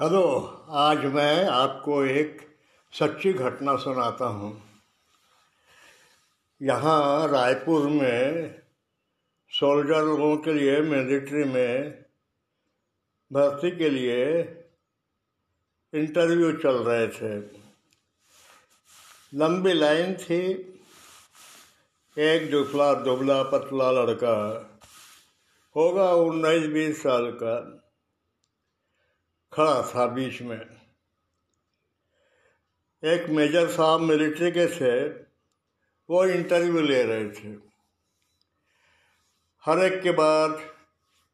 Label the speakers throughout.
Speaker 1: Hello, आज मैं आपको एक सच्ची घटना सुनाता हूँ। यहाँ रायपुर में सोल्जर लोगों के लिए मिलिट्री में भर्ती के लिए इंटरव्यू चल रहे थे। लंबी लाइन थी। एक दुबला दुबला पतला लड़का होगा उन्नीस बीस साल का। खड़ा था बीच में। एक मेजर साहब मिलिट्री के थे, वो इंटरव्यू ले रहे थे। हर एक के बाद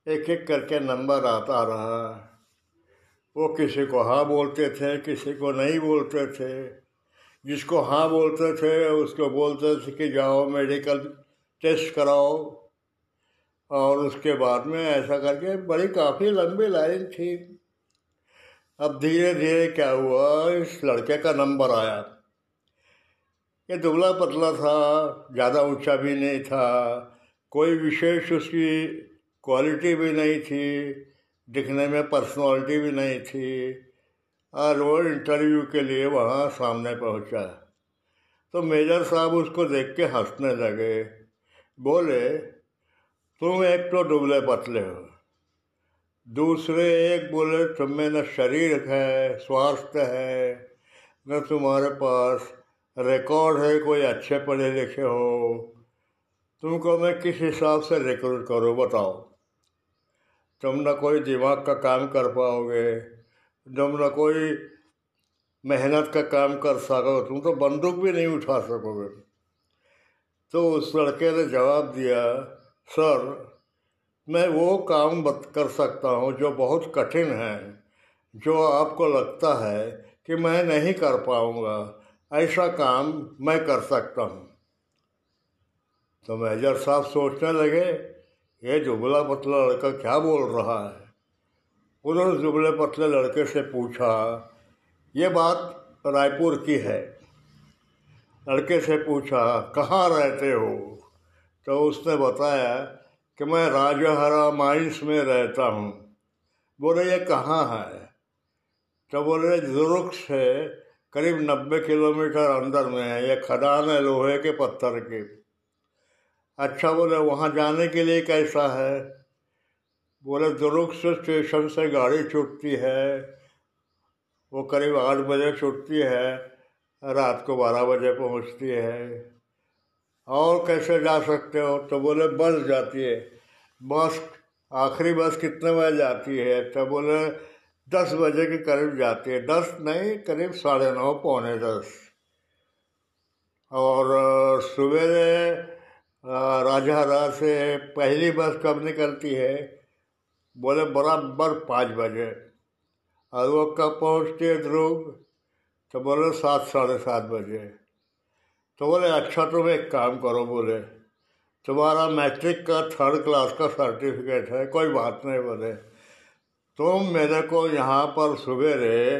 Speaker 1: एक एक करके नंबर आता रहा। वो किसी को हाँ बोलते थे, किसी को नहीं बोलते थे। जिसको हाँ बोलते थे, उसको बोलते थे कि जाओ मेडिकल टेस्ट कराओ। और उसके बाद में ऐसा करके बड़ी काफ़ी लंबी लाइन थी। अब धीरे धीरे क्या हुआ, इस लड़के का नंबर आया। ये दुबला पतला था, ज़्यादा ऊँचा भी नहीं था, कोई विशेष उसकी क्वालिटी भी नहीं थी, दिखने में पर्सनालिटी भी नहीं थी, और वो इंटरव्यू के लिए वहाँ सामने पहुँचा। तो मेजर साहब उसको देख के हंसने लगे। बोले, तुम एक तो दुबले पतले हो। दूसरे एक बोले, तुम में न शरीर है, स्वास्थ्य है, न तुम्हारे पास रिकॉर्ड है, कोई अच्छे पढ़े लिखे हो। तुमको मैं किस हिसाब से रिक्रूट करूँ, बताओ? तुम न कोई दिमाग का काम कर पाओगे, तुम न कोई मेहनत का काम कर सको, तुम तो बंदूक भी नहीं उठा सकोगे। तो उस लड़के ने जवाब दिया, सर मैं वो काम बत कर सकता हूँ जो बहुत कठिन है, जो आपको लगता है कि मैं नहीं कर पाऊँगा। ऐसा काम मैं कर सकता हूँ। तो मेजर साहब सोचने लगे, ये जुबला पतला लड़का क्या बोल रहा है? उन्होंने जुबले पतले लड़के से पूछा, ये बात रायपुर की है? लड़के से पूछा, कहाँ रहते हो? तो उसने बताया कि मैं राजहरा माइंस में रहता हूँ। बोले, ये कहाँ है? तो बोले जुरुक से करीब नब्बे किलोमीटर अंदर में है, ये खदान है लोहे के पत्थर के। अच्छा बोले, वहाँ जाने के लिए कैसा है? बोले दुरुक से स्टेशन से गाड़ी छूटती है, वो करीब आठ बजे छूटती है, रात को बारह बजे पहुँचती है। और कैसे जा सकते हो? तो बोले, बस जाती है। बस, आखिरी बस कितने बजे जाती है? तो बोले, दस बजे के करीब जाती है। दस नहीं, करीब साढ़े नौ, पौने दस। और सवेरे राजहरा से पहली बस कब निकलती है? बोले, बराबर पाँच बजे। और वो कब पहुँचती है ध्रुव? तो बोले, सात, साढ़े सात बजे। तो बोले अच्छा तुम एक काम करो बोले, तुम्हारा मैट्रिक का थर्ड क्लास का सर्टिफिकेट है, कोई बात नहीं बोले। तुम मेरे को यहाँ पर सवेरे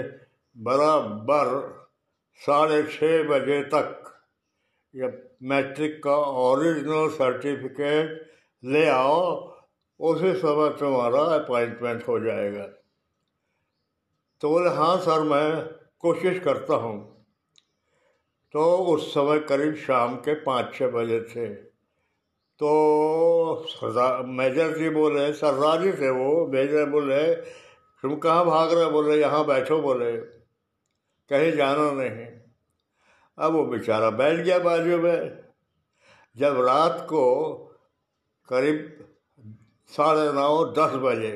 Speaker 1: बराबर साढ़े छः बजे तक ये मैट्रिक का ओरिजिनल सर्टिफिकेट ले आओ, उसी समय तुम्हारा अपॉइंटमेंट हो जाएगा। तो बोले हाँ सर, मैं कोशिश करता हूँ। तो उस समय करीब शाम के पाँच छः बजे थे। तो मेजर जी बोले सरदार जी थे वो, मेजर बोले तुम कहाँ भाग रहे? बोले यहाँ बैठो, बोले कहीं जाना नहीं। अब वो बेचारा बैठ गया बाजू में। जब रात को करीब साढ़े नौ, दस बजे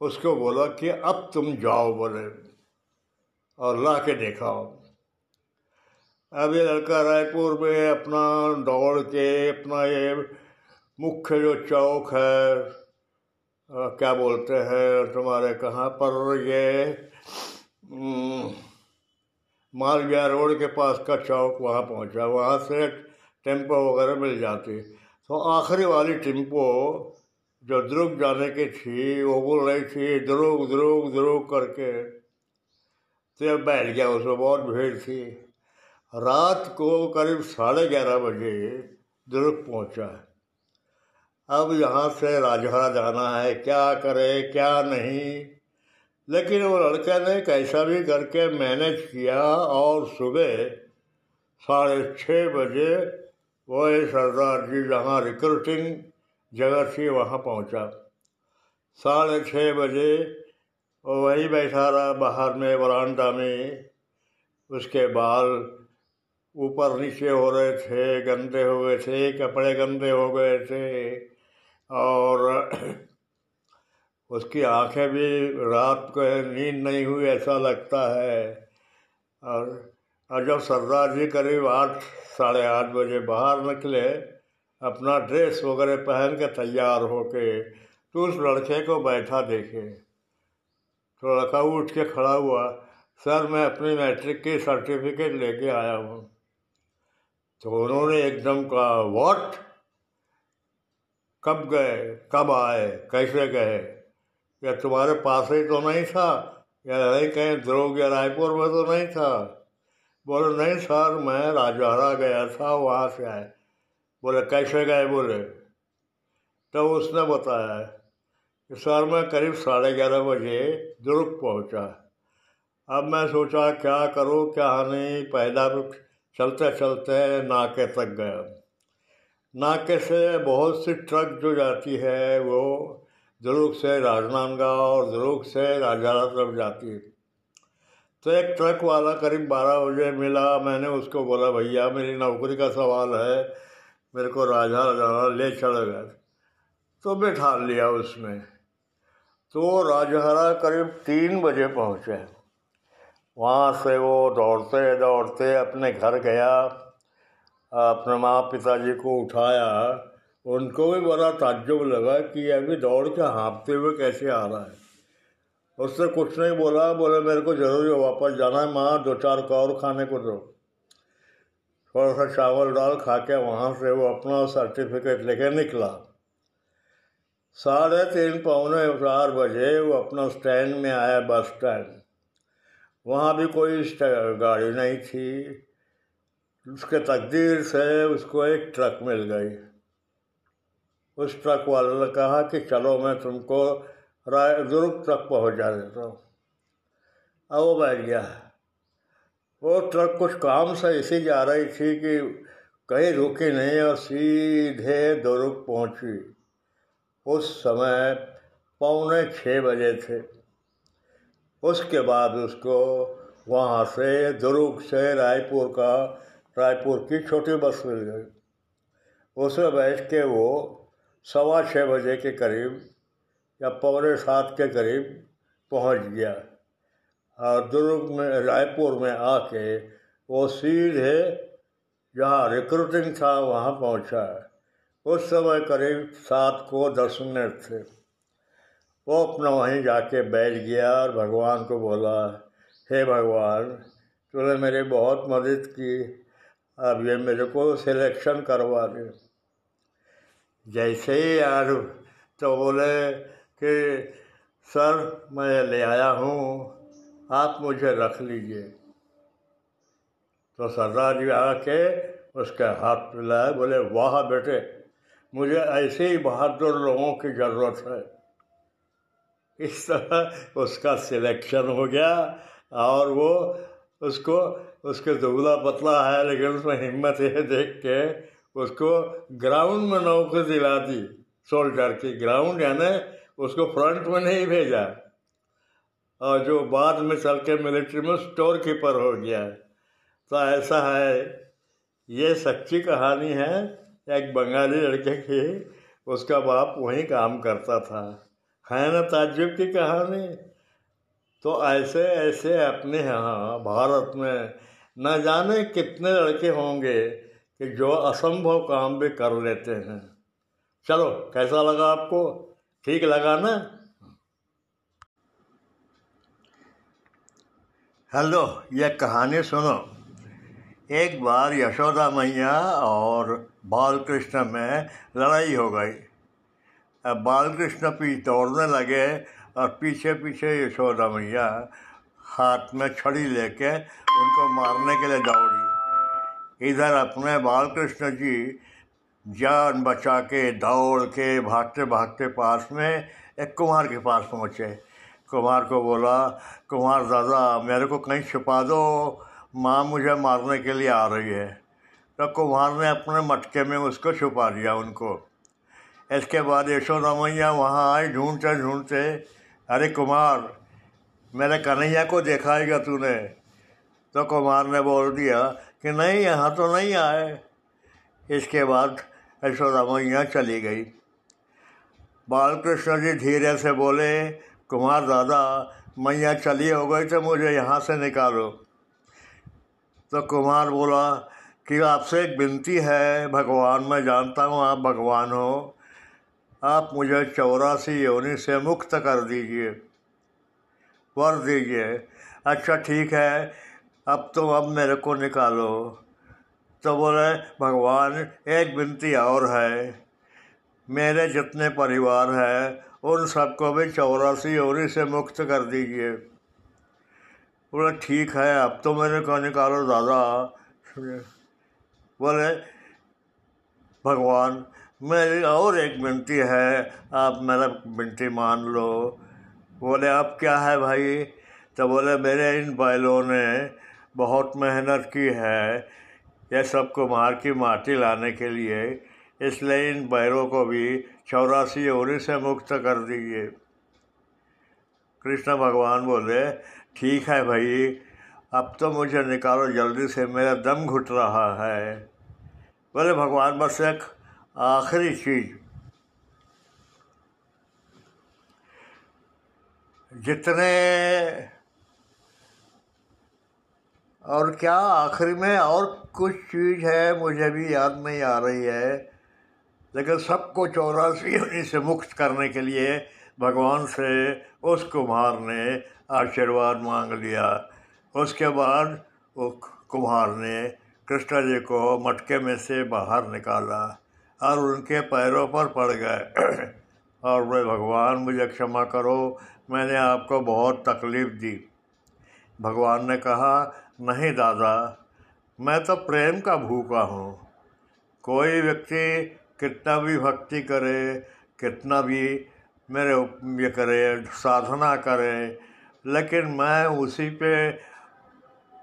Speaker 1: उसको बोला कि, अब तुम जाओ, बोले, और ला के देखाओ। अब ये लड़का रायपुर में अपना दौड़ के अपना ये मुख्य जो चौक है आ, क्या बोलते हैं तुम्हारे कहाँ पर ये मालविया रोड के पास का चौक वहाँ पहुँचा। वहाँ से टेंपो वगैरह मिल जाती। तो आखिरी वाली टेंपो जो द्रुग जाने की थी वो बोल रही थी द्रुग द्रुग द्रुग करके। तो बैठ गया उसमें बहुत भीड़ थी। रात को करीब साढ़े ग्यारह बजे दुर्ग पहुँचा अब यहाँ से राजहरा जाना है, क्या करे, क्या नहीं। लेकिन वो लड़के ने कैसा भी करके मैनेज किया और सुबह साढ़े छः बजे वो सरदार जी जहाँ रिक्रूटिंग जगह थी वहाँ पहुँचा। साढ़े छः बजे वो वहीं बैठा रहा बाहर में, बरामदा में। उसके बाल ऊपर नीचे हो रहे थे, गंदे हो गए थे, कपड़े गंदे हो गए थे। और उसकी आँखें भी रात को नींद नहीं हुई, ऐसा लगता है। और जब सरदार जी करीब आठ, साढ़े आठ बजे बाहर निकले, अपना ड्रेस वगैरह पहन के तैयार होके तो उस लड़के को बैठा देखे। तो लड़का उठ के खड़ा हुआ, सर, मैं अपनी मैट्रिक की सर्टिफिकेट लेके आया हूँ। तो उन्होंने एकदम कहा वॉट कब गए? कब आए? कैसे गए? या तुम्हारे पास ही तो नहीं था? या नहीं कहीं द्रोग या रायपुर में तो नहीं था? बोले, नहीं सर, मैं राजवाड़ा गया था, वहाँ से आए। बोले, कैसे गए? बोले। तो उसने बताया कि सर, मैं करीब साढ़े ग्यारह बजे दुर्ग पहुँचा। अब मैं सोचा, क्या करूँ, क्या नहीं, पैदा चलते चलते नाके तक गया नाके से बहुत सी ट्रक जो जाती है, वो दुर्ग से राजनांदगांव और दुर्ग से राजारा तरफ़ जाती है। तो एक ट्रक वाला करीब बारह बजे मिला। मैंने उसको बोला, भैया, मेरी नौकरी का सवाल है। मेरे को राजा जाना ले चलेगा तो बैठा लिया उसमें तो राजहरा करीब तीन बजे पहुँचे। वहाँ से वो दौड़ते दौड़ते अपने घर गया, अपने माँ पिताजी को उठाया। उनको भी बड़ा ताज्जुब लगा कि अभी दौड़ के हाँपते हुए कैसे आ रहा है। उससे कुछ नहीं बोला, बोले, मेरे को ज़रूरी वापस जाना है, माँ दो चार को और खाने को दो। थोड़ा सा चावल डाल खा के वहाँ से वो अपना सर्टिफिकेट लेके निकला। साढ़े तीन पौने चार बजे वो अपना स्टैंड में आया बस स्टैंड। वहाँ भी कोई गाड़ी नहीं थी। उसके तकदीर से उसको एक ट्रक मिल गई। उस ट्रक वाले ने कहा कि चलो मैं तुमको राय दुर्ग तक पहुँचा देता हूँ। अब वो बैठ गया। वो ट्रक कुछ काम से इसी जा रही थी कि कहीं रुकी नहीं और सीधे दुर्ग पहुँची। उस समय पौने छः बजे थे। उसके बाद उसको वहाँ से दुर्ग से रायपुर का, रायपुर की छोटी बस मिल गई। उसमें बैठ के वो सवा छः बजे के करीब या पौने सात के करीब पहुँच गया और दुर्ग में, रायपुर में आके वो सीधे जहाँ रिक्रूटिंग था वहाँ पहुँचा। उस समय करीब सात को दस मिनट थे। वो अपना वहीं जाके बैठ गया और भगवान को बोला, हे भगवान, तूने मेरी बहुत मदद की, अब ये मेरे को सिलेक्शन करवा दे। जैसे ही यार तो बोले कि, सर, मैं ले आया हूँ, आप मुझे रख लीजिए। तो सरदार जी आके उसके हाथ पिलाए बोले, वाह बेटे, मुझे ऐसे ही बहादुर लोगों की ज़रूरत है। इस तरह उसका सिलेक्शन हो गया और वो उसको, उसके दुबला पतला है, लेकिन उसमें हिम्मत है देख के उसको ग्राउंड में नौकरी दिला दी सोल्जर की ग्राउंड यानी उसको फ्रंट में नहीं भेजा। और जो बाद में चल के मिलिट्री में स्टोर कीपर हो गया। तो ऐसा है, ये सच्ची कहानी है, एक बंगाली लड़के की, उसका बाप वहीं काम करता था। है ना ताजुब की कहानी? तो ऐसे ऐसे अपने यहाँ भारत में न जाने कितने लड़के होंगे कि जो असंभव काम भी कर लेते हैं। चलो, कैसा लगा आपको? ठीक लगा ना? हेलो, ये कहानी सुनो। एक बार यशोदा मैया और बालकृष्ण में लड़ाई हो गई। बालकृष्ण पीछे दौड़ने लगे और पीछे पीछे यशोदा मैया हाथ में छड़ी लेके उनको मारने के लिए दौड़ी। इधर अपने बालकृष्ण जी जान बचा के, दौड़ के भागते भागते पास में एक कुमार के पास पहुँचे। कुमार को बोला, कुमार दादा, मेरे को कहीं छुपा दो। माँ मुझे मारने के लिए आ रही है। तो कुमार ने अपने मटके में उसको छुपा दिया उनको। इसके बाद यशोदा मैया वहाँ आई ढूंढते ढूंढते, अरे कुमार, मेरे कन्हैया को देखाएगा तूने? तो कुमार ने बोल दिया कि, नहीं, यहाँ तो नहीं आए। इसके बाद यशोदा मैया चली गई। बाल कृष्ण जी धीरे से बोले, कुमार दादा, मैया चली हो गई तो मुझे यहाँ से निकालो। तो कुमार बोला कि, आपसे एक विनती है, भगवान मैं जानता हूँ, आप भगवान हो। आप मुझे चौरासी योनि से मुक्त कर दीजिए। वर दीजिए। अच्छा ठीक है। अब तो अब मेरे को निकालो। तो बोले, भगवान, एक विनती और है। मेरे जितने परिवार हैं, उन सबको भी चौरासी ओरी से मुक्त कर दीजिए। बोले, ठीक है, अब तो मेरे को निकालो, दादा। बोले, भगवान मेरी और एक विनती है, आप मेरा विनती मान लो। बोले, अब क्या है भाई? तो बोले, मेरे इन बैलों ने बहुत मेहनत की है यह सब कुमार की माटी लाने के लिए। इसलिए इन बैलों को भी चौरासी ओरी से मुक्त कर दीजिए। कृष्ण भगवान बोले, ठीक है भाई, अब तो मुझे निकालो, जल्दी से मेरा दम घुट रहा है। बोले, भगवान, बस एक आखिरी चीज़, जितने और क्या, आखिरी में और कुछ चीज़ है, मुझे भी याद नहीं आ रही है, लेकिन सबको चौरासी से मुक्त करने के लिए भगवान से उस कुम्हार ने आशीर्वाद मांग लिया। उसके बाद वो कुम्हार ने कृष्णा जी को मटके में से बाहर निकाला। और उनके पैरों पर पड़ गए। और वे, भगवान, मुझे क्षमा करो। मैंने आपको बहुत तकलीफ़ दी। भगवान ने कहा, नहीं दादा, मैं तो प्रेम का भूखा हूँ। कोई व्यक्ति कितना भी भक्ति करे, कितना भी मेरे ये करे, साधना करे, लेकिन मैं उसी पे,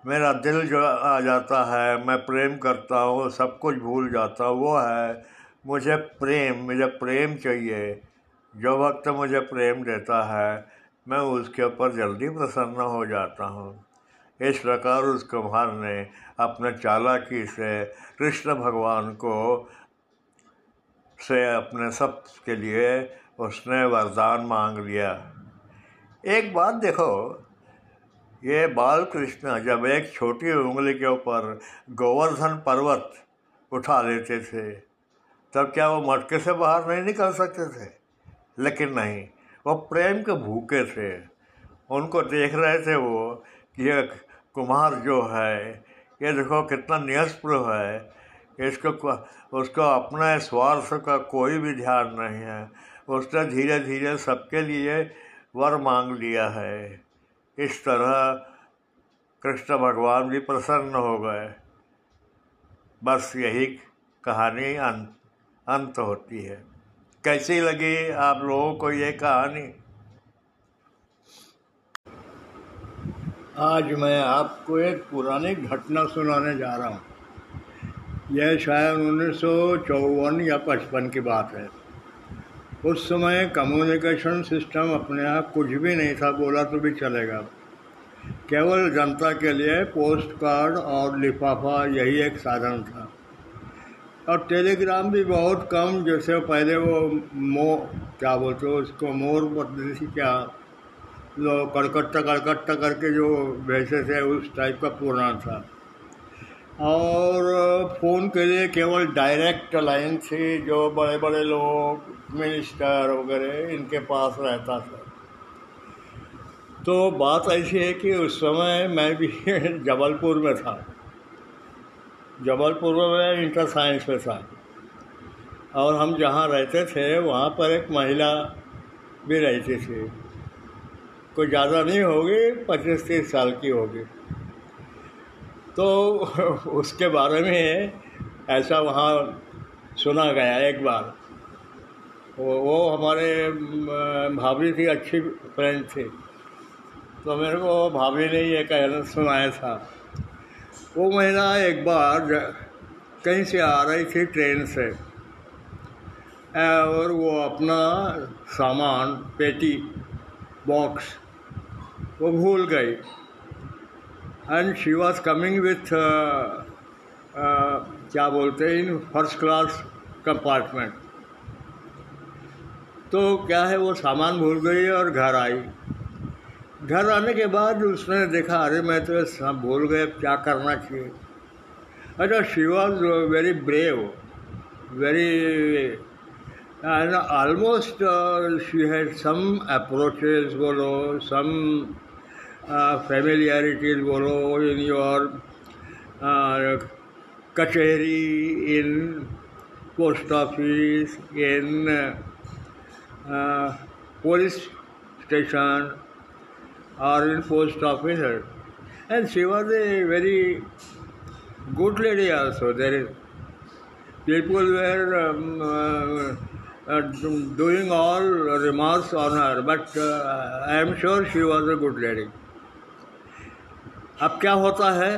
Speaker 1: मेरा दिल जो आ जाता है, मैं प्रेम करता हूँ, सब कुछ भूल जाता हूँ, वो है मुझे प्रेम मुझे प्रेम चाहिए। जो वक्त मुझे प्रेम देता है, मैं उसके ऊपर जल्दी प्रसन्न हो जाता हूँ। इस प्रकार उस कुम्हार ने अपने चालाकी से कृष्ण भगवान को, से अपने सब के लिए उसने वरदान मांग लिया। एक बात देखो, ये बाल कृष्ण जब एक छोटी उंगली के ऊपर गोवर्धन पर्वत उठा लेते थे तब क्या वो मटके से बाहर नहीं निकल सकते थे? लेकिन नहीं, वो प्रेम के भूखे थे। उनको देख रहे थे वो कि ये कुमार जो है, ये देखो कितना न्यस्प्र है। इसको उसको अपने स्वार्थ का कोई भी ध्यान नहीं है। उसने धीरे धीरे सबके लिए वर मांग लिया है। इस तरह कृष्ण भगवान भी प्रसन्न हो गए। बस यही कहानी अंत। अंत होती है। कैसी लगी आप लोगों को ये कहानी? आज मैं आपको एक पुरानी घटना सुनाने जा रहा हूँ। यह शायद उन्नीस सौ चौवन या पचपन की बात है। उस समय कम्युनिकेशन सिस्टम अपने यहाँ कुछ भी नहीं था, बोला तो भी चलेगा। केवल जनता के लिए पोस्ट कार्ड और लिफाफा यही एक साधन था। और टेलीग्राम भी बहुत कम, जैसे पहले वो मो, क्या बोलते हो उसको, मोर पद्धति क्या लोग कड़कट्टा कड़कट्टा करके जो भेजते थे, उस टाइप का पुराना था। और फ़ोन के लिए केवल डायरेक्ट लाइन थी, जो बड़े बड़े लोग मिनिस्टर वगैरह, इनके पास रहता था। तो बात ऐसी है कि उस समय मैं भी जबलपुर में था। जबलपुर में मैं इंटर साइंस में था। और हम जहाँ रहते थे वहाँ पर एक महिला भी रहती थी। कोई ज़्यादा नहीं होगी पच्चीस तीस साल की होगी। तो उसके बारे में ऐसा वहाँ सुना गया एक बार। वो, वो हमारे भाभी थी अच्छी फ्रेंड थी। तो मेरे को भाभी ने ये कहना सुनाया था। वो महिला एक बार कहीं से आ रही थी ट्रेन से और वो अपना सामान, पेटी बॉक्स वो भूल गई। And she was coming with क्या बोलते हैं, इन फ़र्स्ट क्लास कंपार्टमेंट तो क्या है, वो सामान भूल गई और घर आई। घर आने के बाद उसने देखा, अरे, मैं तो सब भूल गए क्या करना चाहिए? अच्छा she was very brave very almost she had some approaches बोलो सम फेमिलियरिटीज uh, बोलो इन योर uh, कचहरी in post office in police station army post officer and she was a very good lady also there is people were doing all remarks on her but I am sure she was a good lady अब क्या होता है?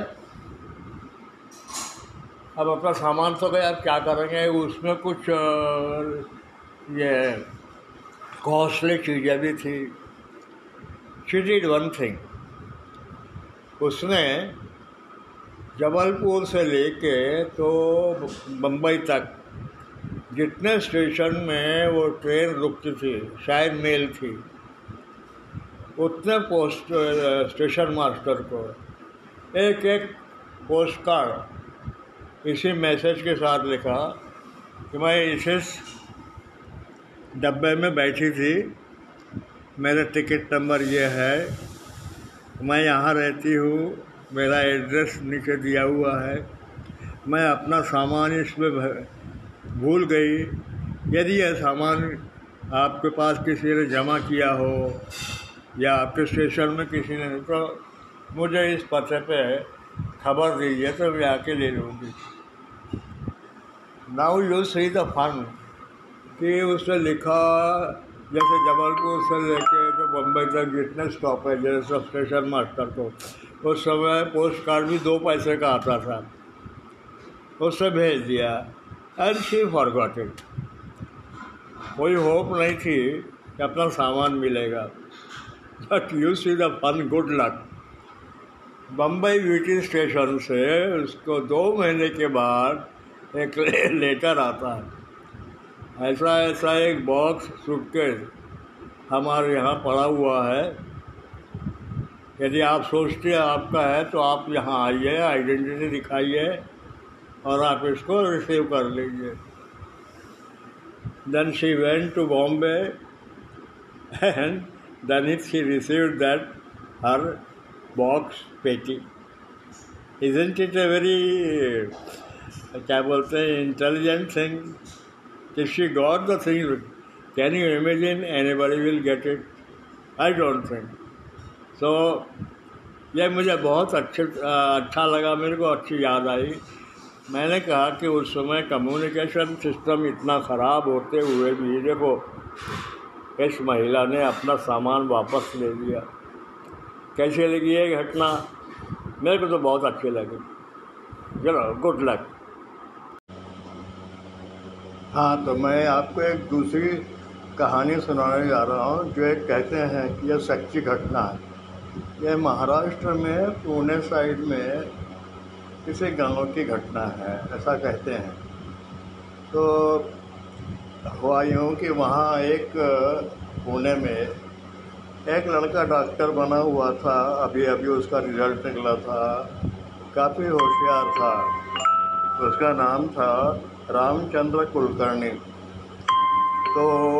Speaker 1: अब अपना सामान तो गया अब क्या करेंगे? उसमें कुछ ये कॉस्टली चीज़ें भी थी। शी डिड वन थिंग उसने जबलपुर से लेके तो बम्बई तक जितने स्टेशन में वो ट्रेन रुकती थी, शायद मेल थी, उतने पोस्ट स्टेशन मास्टर को एक एक पोस्ट कार्ड इसी मैसेज के साथ लिखा कि मैं इस डब्बे में बैठी थी मेरा टिकट नंबर ये है। मैं यहाँ रहती हूँ। मेरा एड्रेस नीचे दिया हुआ है। मैं अपना सामान इसमें भूल गई। यदि यह सामान आपके पास किसी ने जमा किया हो या आपके स्टेशन में किसी ने तो मुझे इस पते पे खबर दीजिए तो मैं आके ले लूँगी। Now you see the fun कि उसने लिखा जैसे जबलपुर से लेके जो बम्बई तक जितने स्टॉप है, जैसे सब स्टेशन मास्टर को, उस समय पोस्ट कार्ड भी दो पैसे का आता था। उससे भेज दिया। एंड शी फॉरगॉट कोई होप नहीं थी कि अपना सामान मिलेगा। But you see the fun good luck Bombay VT station से उसको दो महीने के बाद एक लेटर आता है। ऐसा ऐसा एक बॉक्स सूटकेस हमारे यहाँ पड़ा हुआ है। यदि आप सोचते हैं आपका है तो आप यहाँ आइए आइडेंटिटी दिखाइए और आप इसको रिसीव कर लीजिए। Then she went to Bombay and then it she receive that her box पेटी इजेंट इट ए वेरी क्या बोलते हैं intelligent thing she got the thing can you imagine anybody will get it I don't think so ये मुझे बहुत अच्छे अच्छा लगा, मेरे को अच्छी याद आई। मैंने कहा कि उस समय कम्युनिकेशन सिस्टम इतना ख़राब होते हुए भी, देखो, इस महिला ने अपना सामान वापस ले लिया। कैसे लगी ये घटना? मेरे को तो बहुत अच्छी लगी। चलो गुड लक हाँ तो मैं आपको एक दूसरी कहानी सुनाने जा रहा हूँ, जो एक कहते हैं कि यह सच्ची घटना है। यह महाराष्ट्र में, पुणे साइड में किसी गाँव की घटना है, ऐसा कहते हैं। तो हुआ यूँ कि वहाँ एक पुणे में एक लड़का डॉक्टर बना हुआ था, अभी अभी उसका रिज़ल्ट निकला था, काफ़ी होशियार था। उसका नाम था रामचंद्र कुलकर्णी। तो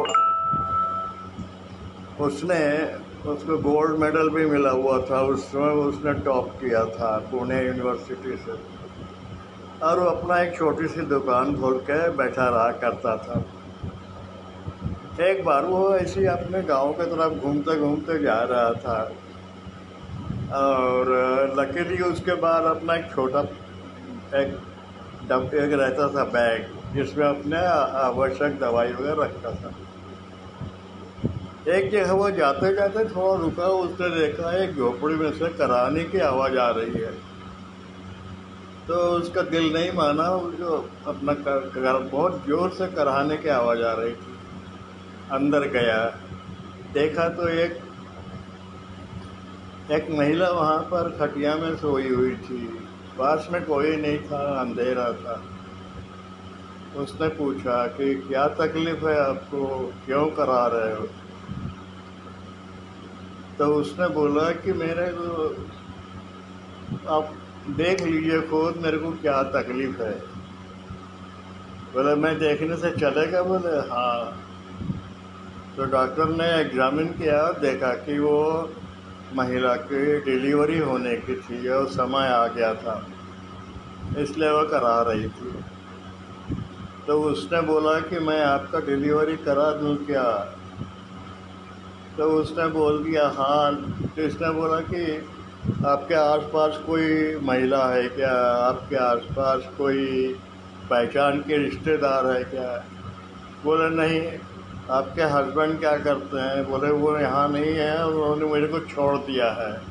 Speaker 1: उसने, उसको गोल्ड मेडल भी मिला हुआ था, उस समय उसने टॉप किया था पुणे यूनिवर्सिटी से। और वो अपना एक छोटी सी दुकान खोल के बैठा रहा करता था। एक बार वो ऐसे ही अपने गाँव के तरफ़ घूमते घूमते जा रहा था। और लकीली उसके बाद अपना एक छोटा, एक डब एक रहता था बैग जिसमें अपने आवश्यक दवाई वगैरह रखता था। एक जगह वो जाते जाते थोड़ा रुका उसने देखा एक झोपड़ी में से कराने की आवाज़ आ रही है। तो उसका दिल नहीं माना जो अपना कर, कर, बहुत ज़ोर से कराने की आवाज़ आ रही थी। अंदर गया देखा तो एक एक महिला वहाँ पर खटिया में सोई हुई थी। पास में कोई नहीं था, अंधेरा था। उसने पूछा कि क्या तकलीफ़ है आपको? क्यों करा रहे हो? तो उसने बोला कि मेरे को, आप देख लीजिए खुद मेरे को क्या तकलीफ़ है। बोले, मैं देखने से चलेगा? बोले हाँ। तो डॉक्टर ने एग्जामिन किया, देखा कि वो महिला की डिलीवरी होने की थी और समय आ गया था। इसलिए वह करा रही थी। तो उसने बोला कि मैं आपका डिलीवरी करा दूँ क्या? तो उसने बोल दिया हाँ। तो इसने बोला कि आपके आसपास कोई महिला है क्या? आपके आसपास कोई पहचान के रिश्तेदार है क्या? बोले, नहीं। आपके हस्बैंड क्या करते हैं? बोले, वो यहाँ नहीं है, उन्होंने मेरे को छोड़ दिया है।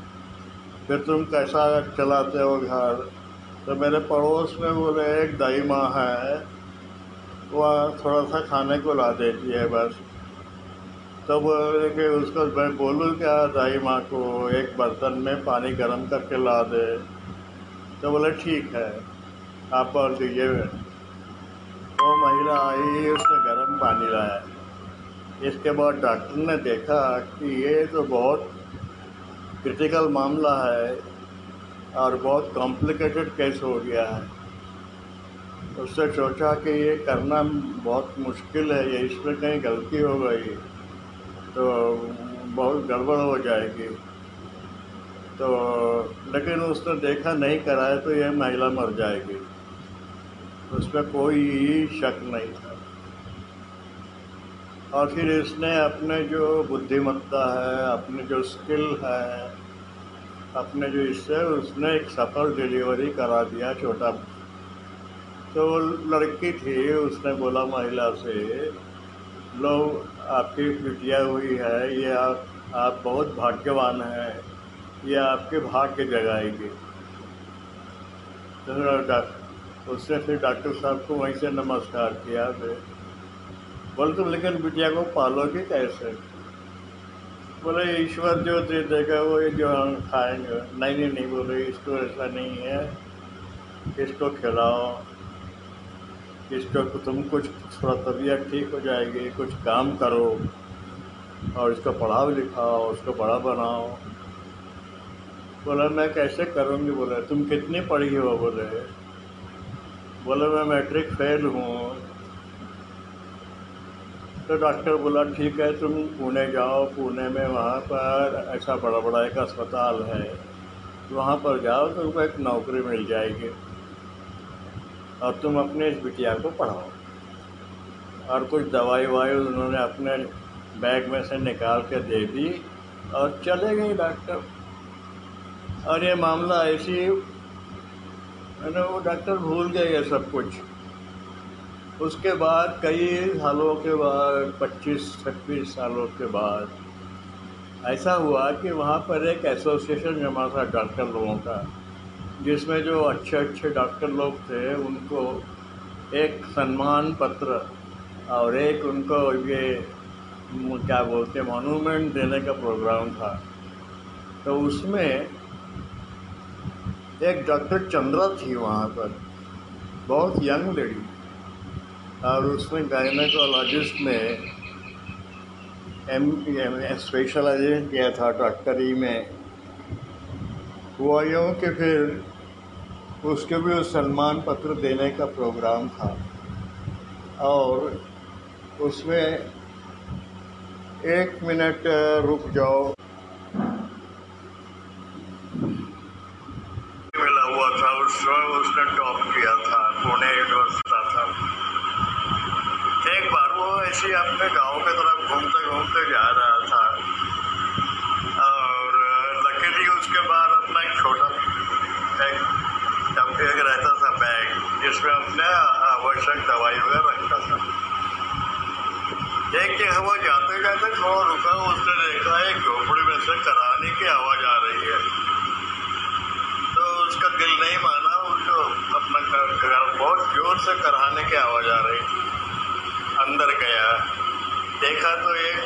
Speaker 1: फिर तुम कैसा चलाते हो घर? तो मेरे पड़ोस में बोले, एक दाई माँ है वह थोड़ा सा खाने को ला देती है बस। तब कि उसको, मैं बोलूँ क्या दाई माँ को, एक बर्तन में पानी गर्म करके ला दे? तो बोले, ठीक है, आप बोल दीजिए। वो महिला आई, उसने गर्म पानी लाया। इसके बाद डॉक्टर ने देखा कि ये तो बहुत क्रिटिकल मामला है और बहुत कॉम्प्लिकेटेड केस हो गया है। उससे सोचा कि ये करना बहुत मुश्किल है, ये इसमें कहीं गलती हो गई तो बहुत गड़बड़ हो जाएगी। तो लेकिन उसने देखा नहीं कराया तो यह महिला मर जाएगी। उस पर कोई शक नहीं था। और फिर इसने अपने जो बुद्धिमत्ता है, अपने जो स्किल है, अपने जो इससे उसने एक सफल डिलीवरी करा दिया छोटा। तो लड़की थी, उसने बोला महिला से लोग आपकी बिटिया हुई है, ये आप आप बहुत भाग्यवान हैं, ये आपके भाग्य जगाएगी। तो उसने फिर डॉक्टर साहब को वहीं से नमस्कार किया, फिर बोले तुम लेकिन बिटिया को पालोगे कैसे? बोले, ईश्वर जो दे देगा, वो ये जो हम खाएँगे। नहीं नहीं नहीं, बोले, इसको ऐसा नहीं है। इसको खिलाओ। इसको तुम कुछ, थोड़ा तबीयत ठीक हो जाएगी, कुछ काम करो और इसको पढ़ाओ, लिखाओ, उसको बड़ा बनाओ। बोला, मैं कैसे करूँगी? बोले, तुम कितनी पढ़ी हो? बोले। बोले, मैं मैट्रिक फेल हूँ। तो डॉक्टर बोला, ठीक है, तुम पुणे जाओ, पुणे में वहाँ पर ऐसा बड़ा बड़ा एक अस्पताल है, वहाँ पर जाओ तो तुमको एक नौकरी मिल जाएगी और तुम अपने इस बिटिया को पढ़ाओ। और कुछ दवाई वाई उन्होंने अपने बैग में से निकाल के दे दी और चले गए डॉक्टर। और ये मामला ऐसी वो डॉक्टर भूल गए ये सब कुछ। उसके बाद कई सालों के बाद, पच्चीस, छब्बीस सालों के बाद ऐसा हुआ कि वहाँ पर एक एसोसिएशन जमा था डॉक्टर लोगों का, जिसमें जो अच्छे अच्छे डॉक्टर लोग थे, उनको एक सम्मान पत्र और एक उनको ये क्या बोलते मोनूमेंट देने का प्रोग्राम था। तो उसमें एक डॉक्टर चंद्रा थी वहाँ पर, बहुत यंग लेडी और उसमें गायनेकोलॉजिस्ट ने एम स्पेशलाइजेशन किया था डॉक्टरी में। हुआ यूँ कि फिर उसके भी उस सम्मान पत्र देने का प्रोग्राम था। और उसमें एक मिनट रुक जाओ। मिला हुआ था, उस उसने टॉप किया था, पुणे यूनिवर्सिटी था ऐसे अपने गाँव की तरफ़ घूमते घूमते जा रहा था। और लकड़ी उसके बाद अपना एक छोटा, एक एक रहता था बैग, जिसमें अपने आवश्यक दवाई वगैरह रखता था। एक जगह वो जाते जाते थोड़ा रुका, उसने देखा एक झोपड़ी में से कराने की आवाज़ आ रही है। तो उसका दिल नहीं माना, उसको अपना घर बहुत ज़ोर से कराने की आवाज़ आ रही अंदर गया। देखा तो एक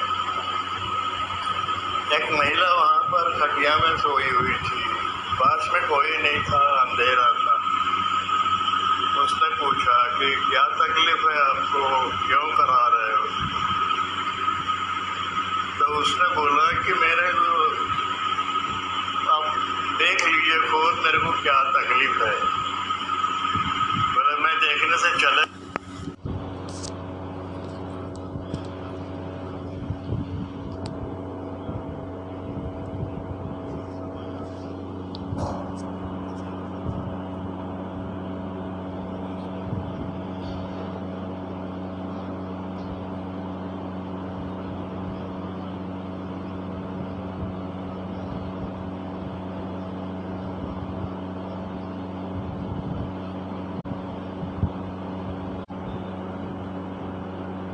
Speaker 1: एक महिला वहाँ पर खटिया में सोई हुई थी। पास में कोई नहीं था, अंधेरा था। उसने पूछा कि क्या तकलीफ़ है आपको? क्यों करा रहे हो? तो उसने बोला कि मेरे आप देख लीजिए खुद मेरे को क्या तकलीफ़ है।